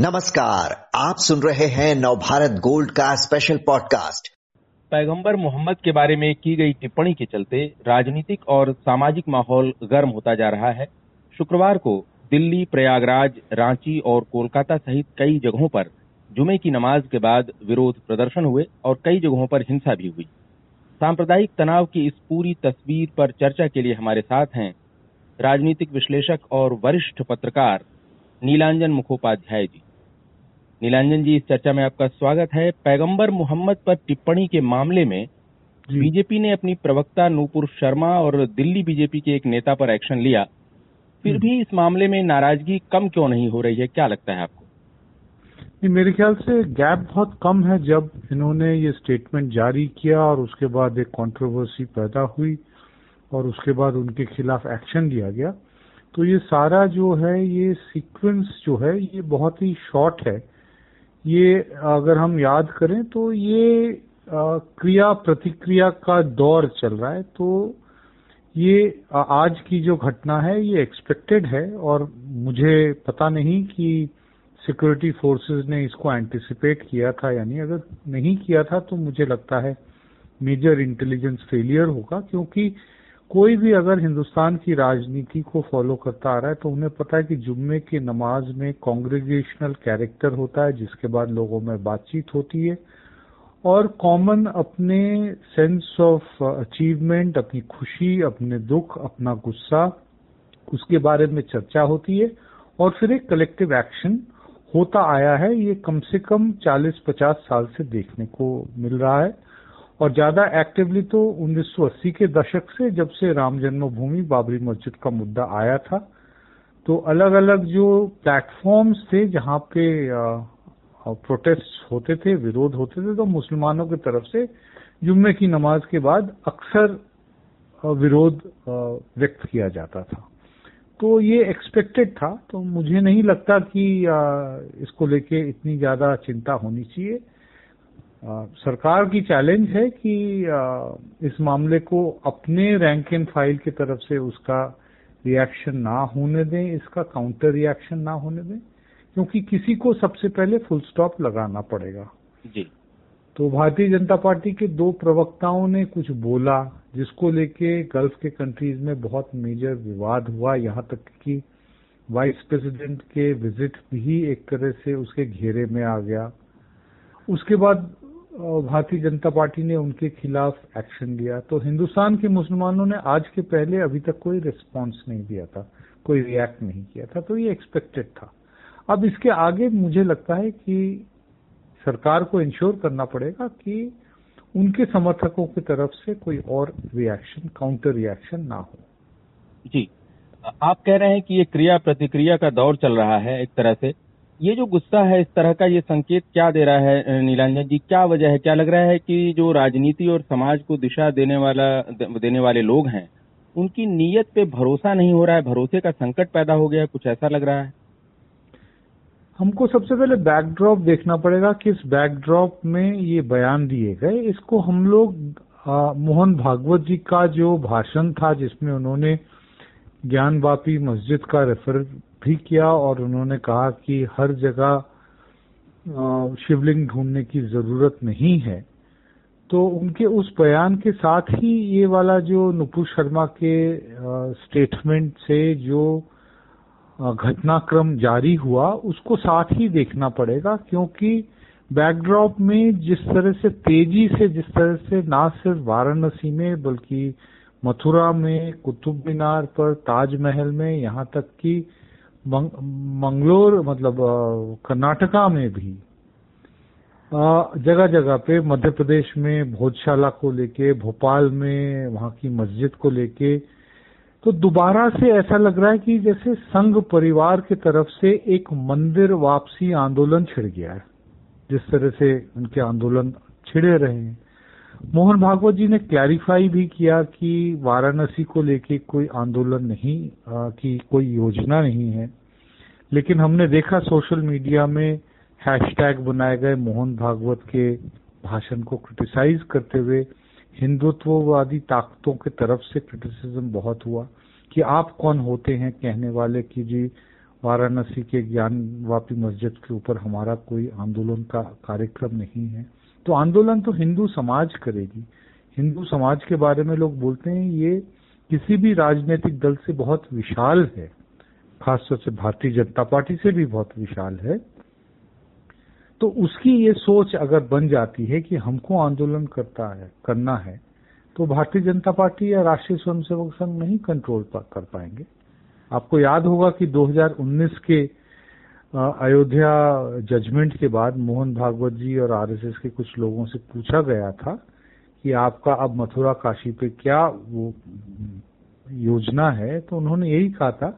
नमस्कार, आप सुन रहे हैं नवभारत गोल्ड का स्पेशल पॉडकास्ट पैगंबर मोहम्मद के बारे में की गई टिप्पणी के चलते राजनीतिक और सामाजिक माहौल गर्म होता जा रहा है। शुक्रवार को दिल्ली, प्रयागराज, रांची और कोलकाता सहित कई जगहों पर जुमे की नमाज़ के बाद विरोध प्रदर्शन हुए और कई जगहों पर हिंसा भी हुई। सांप्रदायिक तनाव की इस पूरी तस्वीर पर चर्चा के लिए हमारे साथ हैं राजनीतिक विश्लेषक और वरिष्ठ पत्रकार नीलांजन मुखोपाध्याय जी। नीलांजन जी इस चर्चा में आपका स्वागत है। पैगंबर मोहम्मद पर टिप्पणी के मामले में बीजेपी ने अपनी प्रवक्ता नूपुर शर्मा और दिल्ली बीजेपी के एक नेता पर एक्शन लिया। फिर भी इस मामले में नाराज़गी कम क्यों नहीं हो रही है? क्या लगता है आपको? मेरे ख्याल से गैप बहुत कम है जब इन्होंने ये स्टेटमेंट जारी किया और उसके बाद एक कंट्रोवर्सी पैदा हुई और उसके बाद उनके खिलाफ एक्शन लिया गया। तो ये सारा जो है, ये सीक्वेंस जो है, ये बहुत ही शॉर्ट है। ये अगर हम याद करें तो ये क्रिया प्रतिक्रिया का दौर चल रहा है। तो ये आज की जो घटना है, ये एक्सपेक्टेड है और मुझे पता नहीं कि सिक्योरिटी फोर्सेस ने इसको एंटिसिपेट किया था यानी अगर नहीं किया था तो मुझे लगता है मेजर इंटेलिजेंस फेलियर होगा, क्योंकि कोई भी अगर हिंदुस्तान की राजनीति को फॉलो करता आ रहा है तो उन्हें पता है कि जुम्मे की नमाज़ में कांग्रेगेशनल कैरेक्टर होता है, जिसके बाद लोगों में बातचीत होती है। और कॉमन अपने सेंस ऑफ़ अचीवमेंट अपनी खुशी, अपने दुख, अपना गुस्सा, उसके बारे में चर्चा होती है। और फिर एक कलेक्टिव एक्शन होता आया है। ये कम से कम 40-50 साल से देखने को मिल रहा है। और ज़्यादा एक्टिवली तो 1980 के दशक से जब से राम जन्मभूमि, बाबरी मस्जिद का मुद्दा आया था तो अलग अलग जो प्लेटफॉर्म्स थे जहाँ पे प्रोटेस्ट होते थे, विरोध होते थे तो मुसलमानों की तरफ़ से जुम्मे की नमाज़ के बाद अक्सर विरोध व्यक्त किया जाता था। तो ये एक्सपेक्टेड था तो मुझे नहीं लगता कि इसको लेके इतनी ज़्यादा चिंता होनी चाहिए। सरकार की चैलेंज है कि इस मामले को अपने रैंक एंड फ़ाइल की तरफ़ से उसका रिएक्शन ना होने दें इसका काउंटर रिएक्शन ना होने दें क्योंकि किसी को सबसे पहले फुल स्टॉप लगाना पड़ेगा। जी। तो भारतीय जनता पार्टी के दो प्रवक्ताओं ने कुछ बोला जिसको लेके गल्फ के कंट्रीज़ में बहुत मेजर विवाद हुआ। यहाँ तक कि वाइस प्रेसिडेंट के विज़िट भी एक तरह से उसके घेरे में आ गया। उसके बाद भारतीय जनता पार्टी ने उनके खिलाफ एक्शन लिया। तो हिंदुस्तान के मुसलमानों ने आज के पहले अभी तक कोई रिस्पांस नहीं दिया था, कोई रिएक्ट नहीं किया था तो ये एक्सपेक्टेड था। अब इसके आगे मुझे लगता है कि सरकार को इंश्योर करना पड़ेगा कि उनके समर्थकों की तरफ़ से कोई और रिएक्शन काउंटर रिएक्शन ना हो। जी, आप कह रहे हैं कि ये क्रिया प्रतिक्रिया का दौर चल रहा है एक तरह से। ये जो गुस्सा है, इस तरह का ये संकेत क्या दे रहा है नीलांजन जी? क्या वजह है? क्या लग रहा है कि जो राजनीति और समाज को दिशा देने वाला देने वाले लोग हैं, उनकी नीयत पे भरोसा नहीं हो रहा है? भरोसे का संकट पैदा हो गया कुछ ऐसा लग रहा है? हमको सबसे पहले बैकड्रॉप देखना पड़ेगा किस बैकड्रॉप में ये बयान दिए गए। इसको हम लोग मोहन भागवत जी का जो भाषण था, जिसमें उन्होंने ज्ञान वापी मस्जिद का रेफर भी किया और उन्होंने कहा कि हर जगह शिवलिंग ढूँढने की ज़रूरत नहीं है। तो उनके उस बयान के साथ ही ये वाला जो नुपुर शर्मा के स्टेटमेंट से जो घटनाक्रम जारी हुआ, उसको साथ ही देखना पड़ेगा क्योंकि बैकड्रॉप में जिस तरह से तेज़ी से, जिस तरह से ना सिर्फ़ वाराणसी में, बल्कि मथुरा में, कुतुब मीनार पर, ताजमहल में, यहाँ तक कि मंगलोर मतलब कर्नाटका में भी जगह जगह पे मध्य प्रदेश में भोजशाला को लेके, भोपाल में, वहाँ की मस्जिद को लेके तो दोबारा से ऐसा लग रहा है कि जैसे संघ परिवार की तरफ़ से एक मंदिर वापसी आंदोलन छिड़ गया है। जिस तरह से उनके आंदोलन छिड़े रहे हैं। मोहन भागवत जी ने क्लैरिफाई भी किया कि वाराणसी को लेके कोई आंदोलन नहीं की कोई योजना नहीं है। लेकिन हमने देखा सोशल मीडिया में हैशटैग बनाए गए मोहन भागवत के भाषण को क्रिटिसाइज करते हुए हिंदुत्ववादी ताकतों की तरफ़ से क्रिटिसिज्म बहुत हुआ कि आप कौन होते हैं कहने वाले कि जी वाराणसी के ज्ञानवापी मस्जिद के ऊपर हमारा कोई आंदोलन का कार्यक्रम नहीं है। तो आंदोलन तो हिंदू समाज करेगी। हिंदू समाज के बारे में लोग बोलते हैं, ये किसी भी राजनीतिक दल से बहुत विशाल है। खासतौर से भारतीय जनता पार्टी से भी बहुत विशाल है। तो उसकी ये सोच अगर बन जाती है कि हमको आंदोलन करता है, करना है तो भारतीय जनता पार्टी या राष्ट्रीय स्वयंसेवक संघ नहीं कंट्रोल कर पाएँगे। आपको याद होगा कि 2019 के अयोध्या जजमेंट के बाद मोहन भागवत जी और आरएसएस के कुछ लोगों से पूछा गया था कि आपका अब मथुरा काशी पे क्या वो योजना है तो उन्होंने यही कहा था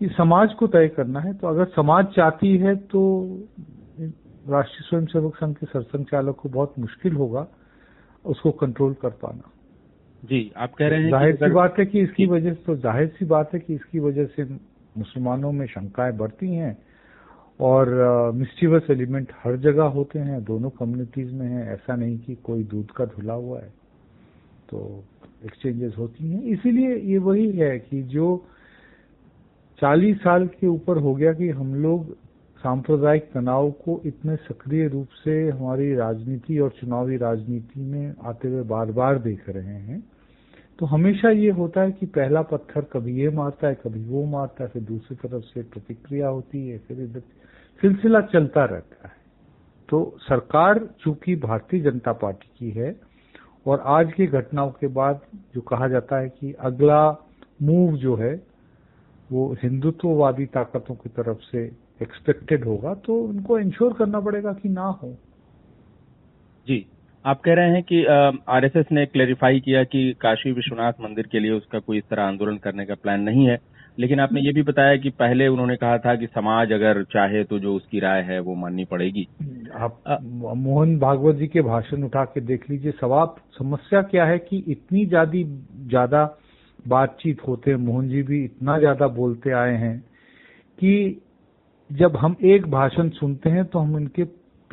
कि समाज को तय करना है। तो अगर समाज चाहती है तो राष्ट्रीय स्वयंसेवक संघ के सरसंघ चालक को बहुत मुश्किल होगा उसको कंट्रोल कर पाना। जी आप कह रहे हैं ज़ाहिर सी बात है कि इसकी वजह से तो ज़ाहिर सी बात है कि इसकी वजह से मुसलमानों में शंकाएँ बढ़ती हैं और मिस्टीवस एलिमेंट हर जगह होते हैं, दोनों कम्युनिटीज में है, ऐसा नहीं कि कोई दूध का धुला हुआ है। तो एक्सचेंजेस होती हैं। इसीलिए ये वही है कि जो 40 साल के ऊपर हो गया कि हम लोग सांप्रदायिक तनाव को इतने सक्रिय रूप से हमारी राजनीति और चुनावी राजनीति में आते हुए बार बार देख रहे हैं तो हमेशा ये होता है कि पहला पत्थर कभी ये मारता है, कभी वो मारता है, फिर दूसरी तरफ़ से प्रतिक्रिया होती है, फिर इधर सिलसिला चलता रहता है। तो सरकार चूँकि भारतीय जनता पार्टी की है और आज की घटनाओं के बाद जो कहा जाता है कि अगला मूव जो है, वो हिंदुत्ववादी ताकतों की तरफ़ से एक्सपेक्टेड होगा तो उनको इंश्योर करना पड़ेगा कि ना हो। जी। आप कह रहे हैं कि आरएसएस ने क्लेरिफाई किया कि काशी विश्वनाथ मंदिर के लिए उसका कोई इस तरह आंदोलन करने का प्लान नहीं है। लेकिन आपने ये भी बताया कि पहले उन्होंने कहा था कि समाज अगर चाहे तो जो उसकी राय है वो माननी पड़ेगी। आप मोहन भागवत जी के भाषण उठा के देख लीजिए सवाब समस्या क्या है कि इतनी ज़्यादा ज़्यादा बातचीत होते हैं, मोहन जी भी इतना ज़्यादा बोलते आए हैं कि जब हम एक भाषण सुनते हैं तो हम इनके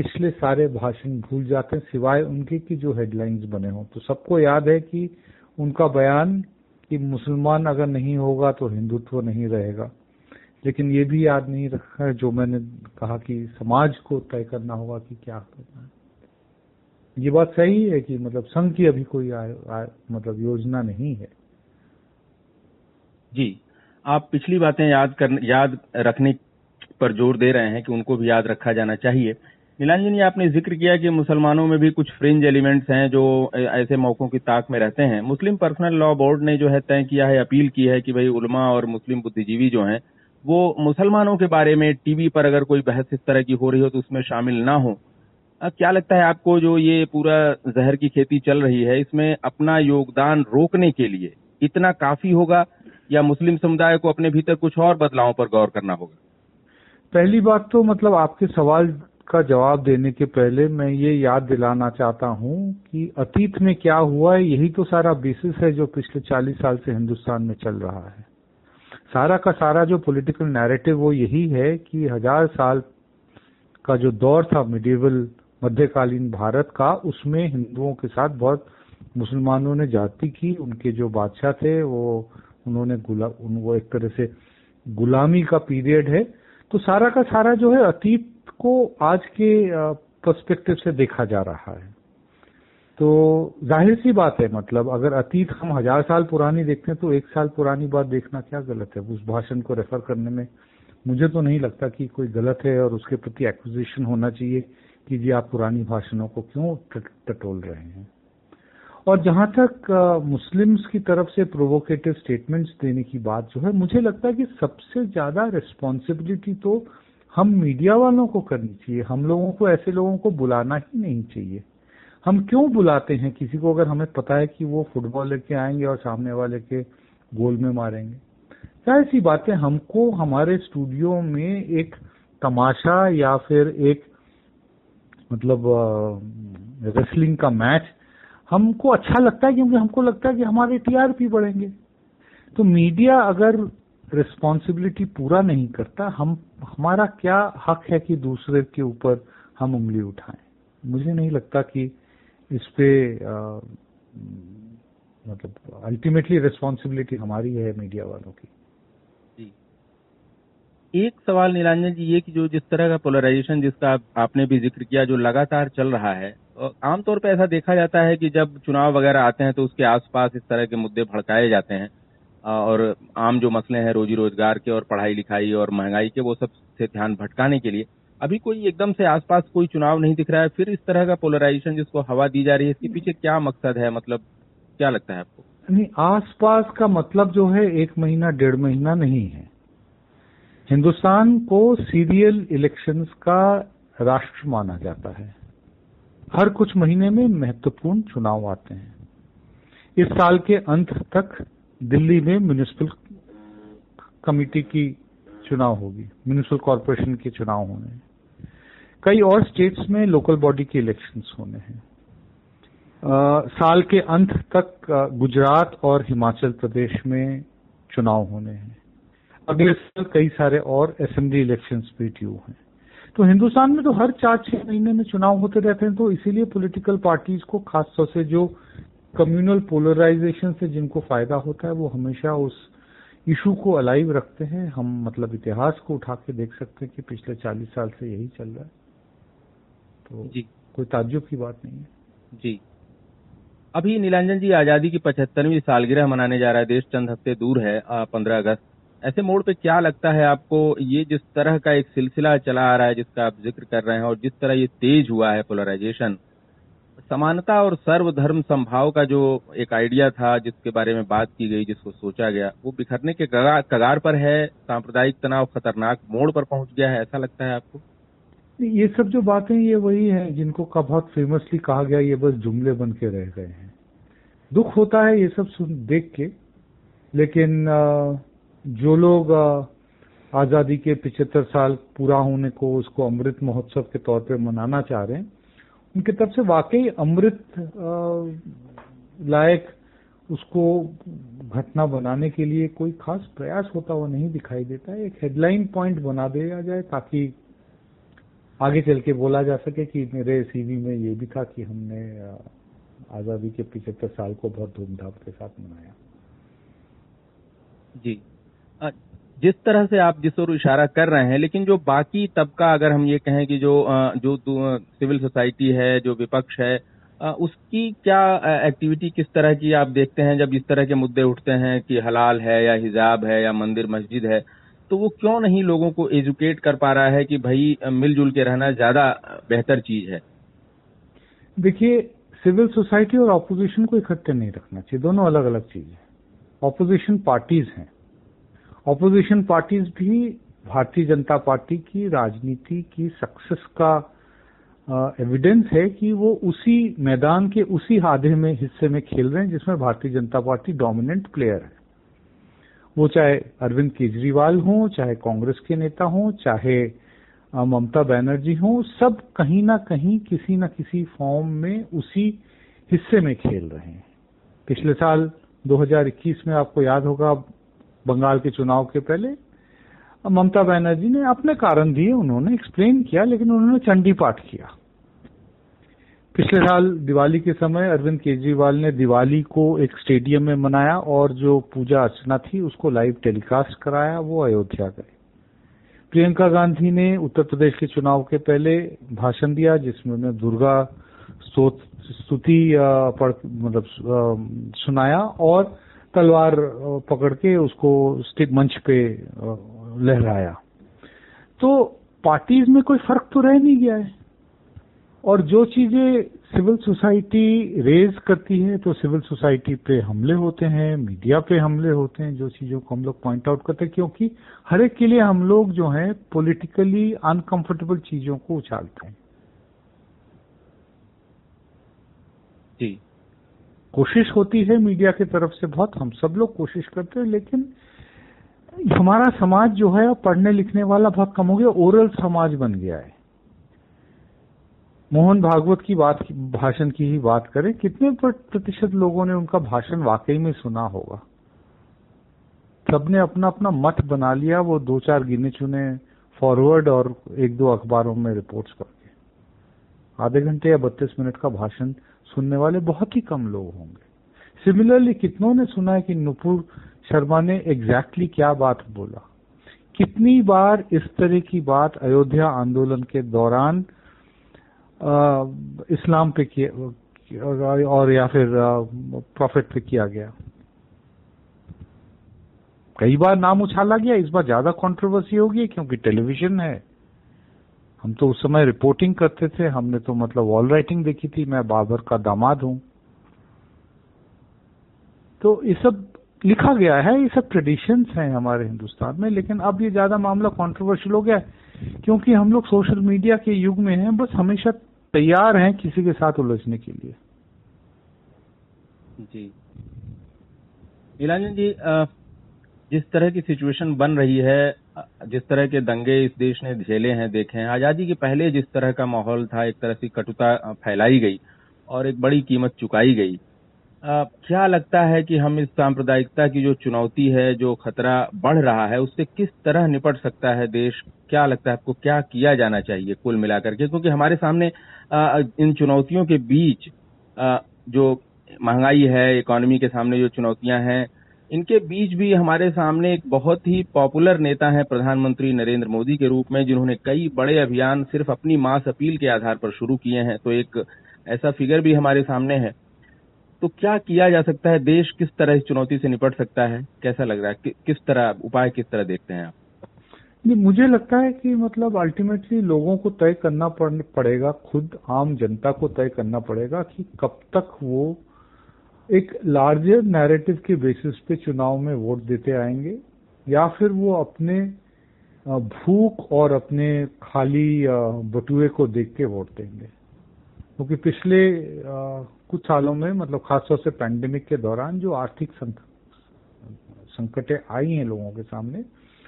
पिछले सारे भाषण भूल जाते हैं सिवाय उनके की जो हेडलाइंस बने हों। तो सबको याद है कि उनका बयान कि मुसलमान अगर नहीं होगा तो हिंदुत्व नहीं रहेगा। लेकिन ये भी याद नहीं रखा है जो मैंने कहा कि समाज को तय करना होगा कि क्या करना है। ये बात सही है कि मतलब संघ की अभी कोई आ, आ, मतलब योजना नहीं है। जी आप पिछली बातें याद कर याद रखने पर ज़ोर दे रहे हैं कि उनको भी याद रखा जाना चाहिए। नीलांजन जी आपने ज़िक्र किया कि मुसलमानों में भी कुछ फ्रिंज एलिमेंट्स हैं जो ऐसे मौकों की ताक में रहते हैं। मुस्लिम पर्सनल लॉ बोर्ड ने जो है तय किया है, अपील की है कि भाई उलमा और मुस्लिम बुद्धिजीवी जो हैं, वो मुसलमानों के बारे में टीवी पर अगर कोई बहस इस तरह की हो रही हो तो उसमें शामिल ना हो। क्या लगता है आपको जो ये पूरा जहर की खेती चल रही है, इसमें अपना योगदान रोकने के लिए इतना काफ़ी होगा या मुस्लिम समुदाय को अपने भीतर कुछ और बदलावों पर गौर करना होगा? पहली बात तो मतलब आपके सवाल का जवाब देने के पहले मैं ये याद दिलाना चाहता हूँ कि अतीत में क्या हुआ है, यही तो सारा बेसिस है जो पिछले 40 साल से हिंदुस्तान में चल रहा है। सारा का सारा जो पॉलिटिकल नैरेटिव वो यही है कि हज़ार साल का जो दौर था मिडिवल मध्यकालीन भारत का, उसमें हिंदुओं के साथ बहुत मुसलमानों ने जाति की, उनके जो बादशाह थे, वो, उन्होंने गुला, उन, वो एक तरह से गुलामी का पीरियड है। तो सारा का सारा जो है अतीत को आज के पर्सपेक्टिव से देखा जा रहा है। तो ज़ाहिर सी बात है मतलब अगर अतीत हम हज़ार साल पुरानी देखते हैं तो एक साल पुरानी बात देखना क्या गलत है? उस भाषण को रेफर करने में मुझे तो नहीं लगता कि कोई गलत है और उसके प्रति एक्विजिशन होना चाहिए कि जी आप पुरानी भाषणों को क्यों टटोल रहे हैं। और जहाँ तक मुस्लिम्स की तरफ़ से प्रोवोकेटिव स्टेटमेंट्स देने की बात जो है, मुझे लगता है कि सबसे ज़्यादा रिस्पॉन्सिबिलिटी तो हम मीडिया वालों को करनी चाहिए, हम लोगों को, ऐसे लोगों को बुलाना ही नहीं चाहिए। हम क्यों बुलाते हैं? किसी को अगर हमें पता है कि वो फुटबॉल लेके आएँगे और सामने वाले के गोल में मारेंगे। क्या ऐसी बातें हमको, हमारे स्टूडियो में एक तमाशा या फिर एक मतलब रेसलिंग का मैच हमको अच्छा लगता है क्योंकि हमको लगता है कि हमारे टीआरपी बढ़ेंगे। तो मीडिया अगर रिस्पॉन्सिबिलिटी पूरा नहीं करता, हम, हमारा क्या हक है कि दूसरे के ऊपर हम उंगली उठाएँ? मुझे नहीं लगता कि इस पे मतलब अल्टीमेटली रिस्पॉन्सिबिलिटी हमारी है मीडिया वालों की। एक सवाल नीलांजन जी, ये कि जो जिस तरह का पोलराइजेशन जिसका आपने भी ज़िक्र किया, जो लगातार चल रहा है आमतौर पर ऐसा देखा जाता है कि जब चुनाव वगैरह आते हैं तो उसके आसपास इस तरह के मुद्दे भड़काए जाते हैं। और आम जो मसले हैं रोजी रोज़गार के और पढ़ाई लिखाई और महँगाई के वो सबसे ध्यान भटकाने के लिए। अभी कोई एकदम से आसपास कोई चुनाव नहीं दिख रहा है फिर इस तरह का पोलराइजेशन जिसको हवा दी जा रही है इसके पीछे क्या मकसद है? मतलब क्या लगता है आपको? नहीं आसपास का मतलब जो है एक महीना डेढ़ महीना नहीं है। हिंदुस्तान को सीरियल इलेक्शंस का राष्ट्र माना जाता है। हर कुछ महीने में महत्वपूर्ण चुनाव आते हैं। इस साल के अंत तक दिल्ली में म्यूनिसिपल कमेटी की चुनाव होगी म्यूनिसिपल कॉरपोरेशन के चुनाव होने हैं। कई और स्टेट्स में लोकल बॉडी के इलेक्शंस होने हैं। साल के अंत तक गुजरात और हिमाचल प्रदेश में चुनाव होने हैं। अगले साल कई सारे और असेंबली इलेक्शंस भी ड्यू हैं। तो हिंदुस्तान में तो हर चार छह महीने में चुनाव होते रहते हैं तो इसीलिए पॉलिटिकल पार्टीज़ को खासतौर से जो कम्युनल पोलराइजेशन से जिनको फ़ायदा होता है वो हमेशा उस इशू को अलाइव रखते हैं। हम मतलब इतिहास को उठा के देख सकते हैं कि पिछले चालीस साल से यही चल रहा है। तो जी। कोई ताज्जुब की बात नहीं है। जी। अभी नीलांजन जी आज़ादी की पचहत्तरवीं सालगिरह मनाने जा रहा है। देश चंद हफ़्ते दूर है पंद्रह अगस्त। ऐसे मोड़ पे क्या लगता है आपको? ये जिस तरह का एक सिलसिला चला आ रहा है जिसका आप ज़िक्र कर रहे हैं और जिस तरह ये तेज हुआ है पोलराइजेशन समानता और सर्वधर्म संभाव का जो एक आइडिया था, जिसके बारे में बात की गई, जिसको सोचा गया, वो बिखरने के कगार पर है, सांप्रदायिक तनाव, खतरनाक मोड़ पर पहुँच गया है, ऐसा लगता है आपको? ये सब जो बातें, ये वही है, जिनको का बहुत फेमसली कहा गया, ये बस जुमले बन के रह गए हैं। दुख होता है ये सब सुन, देख के, लेकिन जो लोग आज़ादी के पिछहत्तर साल पूरा होने को, उसको अमृत महोत्सव के तौर पे मनाना चाह रहे हैं उनकी तरफ़ से वाकई अमृत लायक उसको घटना बनाने के लिए कोई खास प्रयास होता हुआ नहीं दिखाई देता। एक हेडलाइन पॉइंट बना दिया जाए ताकि आगे चल के बोला जा सके कि मेरे सीवी में ये भी था कि हमने आज़ादी के पिछहत्तर साल को बहुत धूमधाम के साथ मनाया। जी। जिस तरह से आप जिस ओर इशारा कर रहे हैं, लेकिन जो बाकी तबका, अगर हम ये कहें कि जो जो सिविल सोसाइटी है, जो विपक्ष है उसकी क्या एक्टिविटी किस तरह की आप देखते हैं? जब इस तरह के मुद्दे उठते हैं कि हलाल है या हिजाब है या मंदिर मस्जिद है तो वो क्यों नहीं लोगों को एजुकेट कर पा रहा है कि भाई मिलजुल के रहना ज़्यादा बेहतर चीज़ है? देखिए, सिविल सोसाइटी और ऑपोजिशन को इकट्ठे नहीं रखना चाहिए। दोनों अलग अलग चीज़ है। ऑपोजिशन पार्टीज़ हैं। ऑपोजिशन पार्टीज़ भी भारतीय जनता पार्टी की राजनीति की सक्सेस का एविडेंस है कि वो उसी मैदान के उसी आधे में, हिस्से में खेल रहे हैं जिसमें Bharatiya Janata party dominant player है। वो चाहे अरविंद केजरीवाल हो, चाहे कांग्रेस के नेता हो, चाहे ममता बनर्जी हो, सब कहीं ना कहीं किसी न किसी फॉर्म में उसी हिस्से में खेल रहे हैं। पिछले साल 2021 में आपको याद होगा बंगाल के चुनाव के पहले, ममता बनर्जी ने अपने कारण दिए, उन्होंने एक्सप्लेन किया, लेकिन उन्होंने चंडी पाठ किया। पिछले साल दिवाली के समय अरविंद केजरीवाल ने दिवाली को एक स्टेडियम में मनाया और जो पूजा अर्चना थी, उसको लाइव टेलीकास्ट कराया, वो अयोध्या गए। प्रियंका गांधी ने उत्तर प्रदेश के चुनाव के पहले भाषण दिया, जिसमें उन्होंने दुर्गा स्तुति मतलब सुनाया और तलवार पकड़ के उसको स्टिक मंच पे लहराया। तो पार्टीज़ में कोई फ़र्क तो रह नहीं गया है। और जो चीज़ें सिविल सोसाइटी रेज करती है तो सिविल सोसाइटी पे हमले होते हैं, मीडिया पे हमले होते हैं, जो चीज़ों को हम लोग पॉइंट आउट करते हैं, क्योंकि हर एक के लिए हम लोग जो है पॉलिटिकली अनकंफर्टेबल चीज़ों को उछालते हैं। जी। कोशिश होती है मीडिया की तरफ़ से बहुत, हम सब लोग कोशिश करते हैं, लेकिन हमारा समाज जो है, पढ़ने लिखने वाला बहुत कम हो गया, ओरल समाज बन गया है। मोहन भागवत की बात भाषण की ही बात करें, कितने प्रतिशत लोगों ने उनका भाषण वाकई में सुना होगा? सबने अपना अपना मत बना लिया, वो दो चार गिने चुने फॉरवर्ड और एक दो अखबारों में रिपोर्ट्स करके। आधे घंटे या बत्तीस मिनट का भाषण सुनने वाले बहुत ही कम लोग होंगे। सिमिलरली कितनों ने सुना है कि नुपुर शर्मा ने एग्जैक्टली exactly क्या बात बोला? कितनी बार इस तरह की बात अयोध्या आंदोलन के दौरान आ, इस्लाम पे किया और या फिर प्रॉफिट पे किया गया? कई बार नाम उछाला गया इस बार ज़्यादा कंट्रोवर्सी होगी क्योंकि टेलीविज़न है। हम तो उस समय रिपोर्टिंग करते थे, हमने तो मतलब वॉल राइटिंग देखी थी, मैं बाबर का दामाद हूँ। तो ये सब लिखा गया है, ये सब ट्रेडिशंस हैं हमारे हिंदुस्तान में, लेकिन अब ये ज़्यादा मामला कंट्रोवर्शियल हो गया है, क्योंकि हम लोग सोशल मीडिया के युग में हैं, बस हमेशा तैयार हैं किसी के साथ उलझने के लिए। जी। नीलांजन जी जिस तरह की सिचुएशन बन रही है जिस तरह के दंगे इस देश ने झेले हैं देखे हैं आज़ादी के पहले जिस तरह का माहौल था एक तरह से कटुता फैलाई गई और एक बड़ी कीमत चुकाई गई। आ, क्या लगता है कि हम इस सांप्रदायिकता की जो चुनौती है जो खतरा बढ़ रहा है उससे किस तरह निपट सकता है देश? क्या लगता है आपको क्या किया जाना चाहिए कुल मिलाकर के? क्योंकि हमारे सामने आ, इन चुनौतियों के बीच आ, जो महँगाई है इकोनॉमी के सामने जो चुनौतियाँ हैं इनके बीच भी हमारे सामने एक बहुत ही पॉपुलर नेता है प्रधानमंत्री नरेंद्र मोदी के रूप में जिन्होंने कई बड़े अभियान सिर्फ़ अपनी मास अपील के आधार पर शुरू किए हैं। तो एक ऐसा फिगर भी हमारे सामने है। तो क्या किया जा सकता है? देश किस तरह इस चुनौती से निपट सकता है? कैसा लग रहा है? कि, किस तरह उपाय किस तरह देखते हैं आप? मुझे लगता है कि मतलब अल्टीमेटली लोगों को तय करना पड़ेगा खुद आम जनता को तय करना पड़ेगा कि कब तक वो एक लार्जर नैरेटिव के बेसिस पे चुनाव में वोट देते आएँगे, या फिर वो अपने भूख और अपने खाली बटुए को देख के वोट देंगे। क्योंकि तो पिछले कुछ सालों में मतलब खासतौर से पैंडेमिक के दौरान जो आर्थिक संकटें आई हैं लोगों के सामने,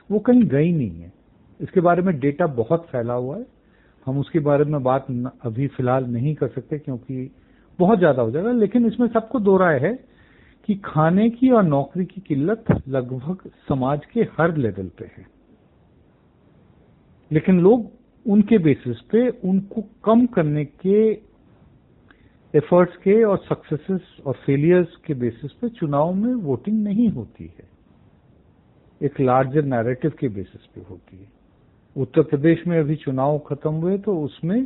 वो कहीं गई नहीं है। इसके बारे में डेटा बहुत फैला हुआ है। हम उसके बारे में बात अभी फ़िलहाल नहीं कर सकते क्योंकि बहुत ज़्यादा हो जाएगा, लेकिन इसमें सबको दो राय है कि खाने की और नौकरी की किल्लत लगभग समाज के हर लेवल पे है। लेकिन लोग उनके बेसिस पे उनको कम करने के एफर्ट्स के और सक्सेसेस और फेलियर्स के बेसिस पे चुनाव में वोटिंग नहीं होती है। एक लार्जर नैरेटिव के बेसिस पे होती है। उत्तर प्रदेश में अभी चुनाव खत्म हुए तो उसमें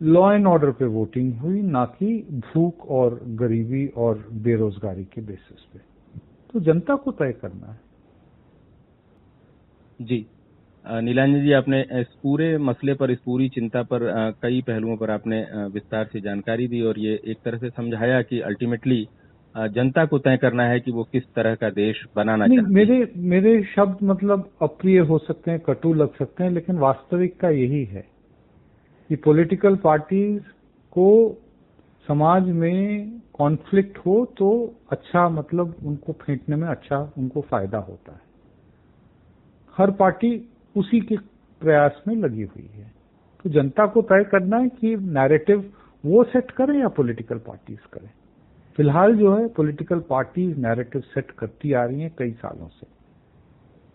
लॉ एंड ऑर्डर पे वोटिंग हुई ना कि भूख और गरीबी और बेरोजगारी के बेसिस पे। तो जनता को तय करना है। जी। नीलांजन जी आपने इस पूरे मसले पर इस पूरी चिंता पर कई पहलुओं पर आपने विस्तार से जानकारी दी और ये एक तरह से समझाया कि अल्टीमेटली जनता को तय करना है कि वो किस तरह का देश बनाना चाहती मेरे मेरे शब्द मतलब अप्रिय हो सकते हैं कटु लग सकते हैं लेकिन वास्तविकता यही है। कि पॉलिटिकल पार्टीज़ को समाज में कॉन्फ्लिक्ट हो तो अच्छा मतलब उनको फेंकने में अच्छा उनको फ़ायदा होता है। हर पार्टी उसी के प्रयास में लगी हुई है। तो जनता को तय करना है कि नैरेटिव वो सेट करें या पॉलिटिकल पार्टीज़ करें। फ़िलहाल जो है पॉलिटिकल पार्टीज़ नैरेटिव सेट करती आ रही हैं कई सालों से।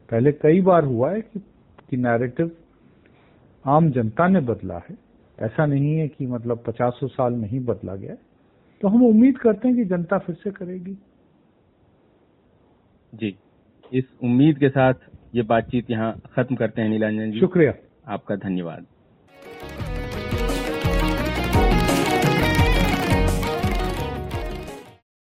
पहले कई बार हुआ है कि, कि नैरेटिव आम जनता ने बदला है। ऐसा नहीं है कि मतलब पचासों साल में ही बदला गया। तो हम उम्मीद करते हैं कि जनता फिर से करेगी। जी। इस उम्मीद के साथ ये बातचीत यहाँ खत्म करते हैं नीलांजन जी। शुक्रिया। आपका धन्यवाद।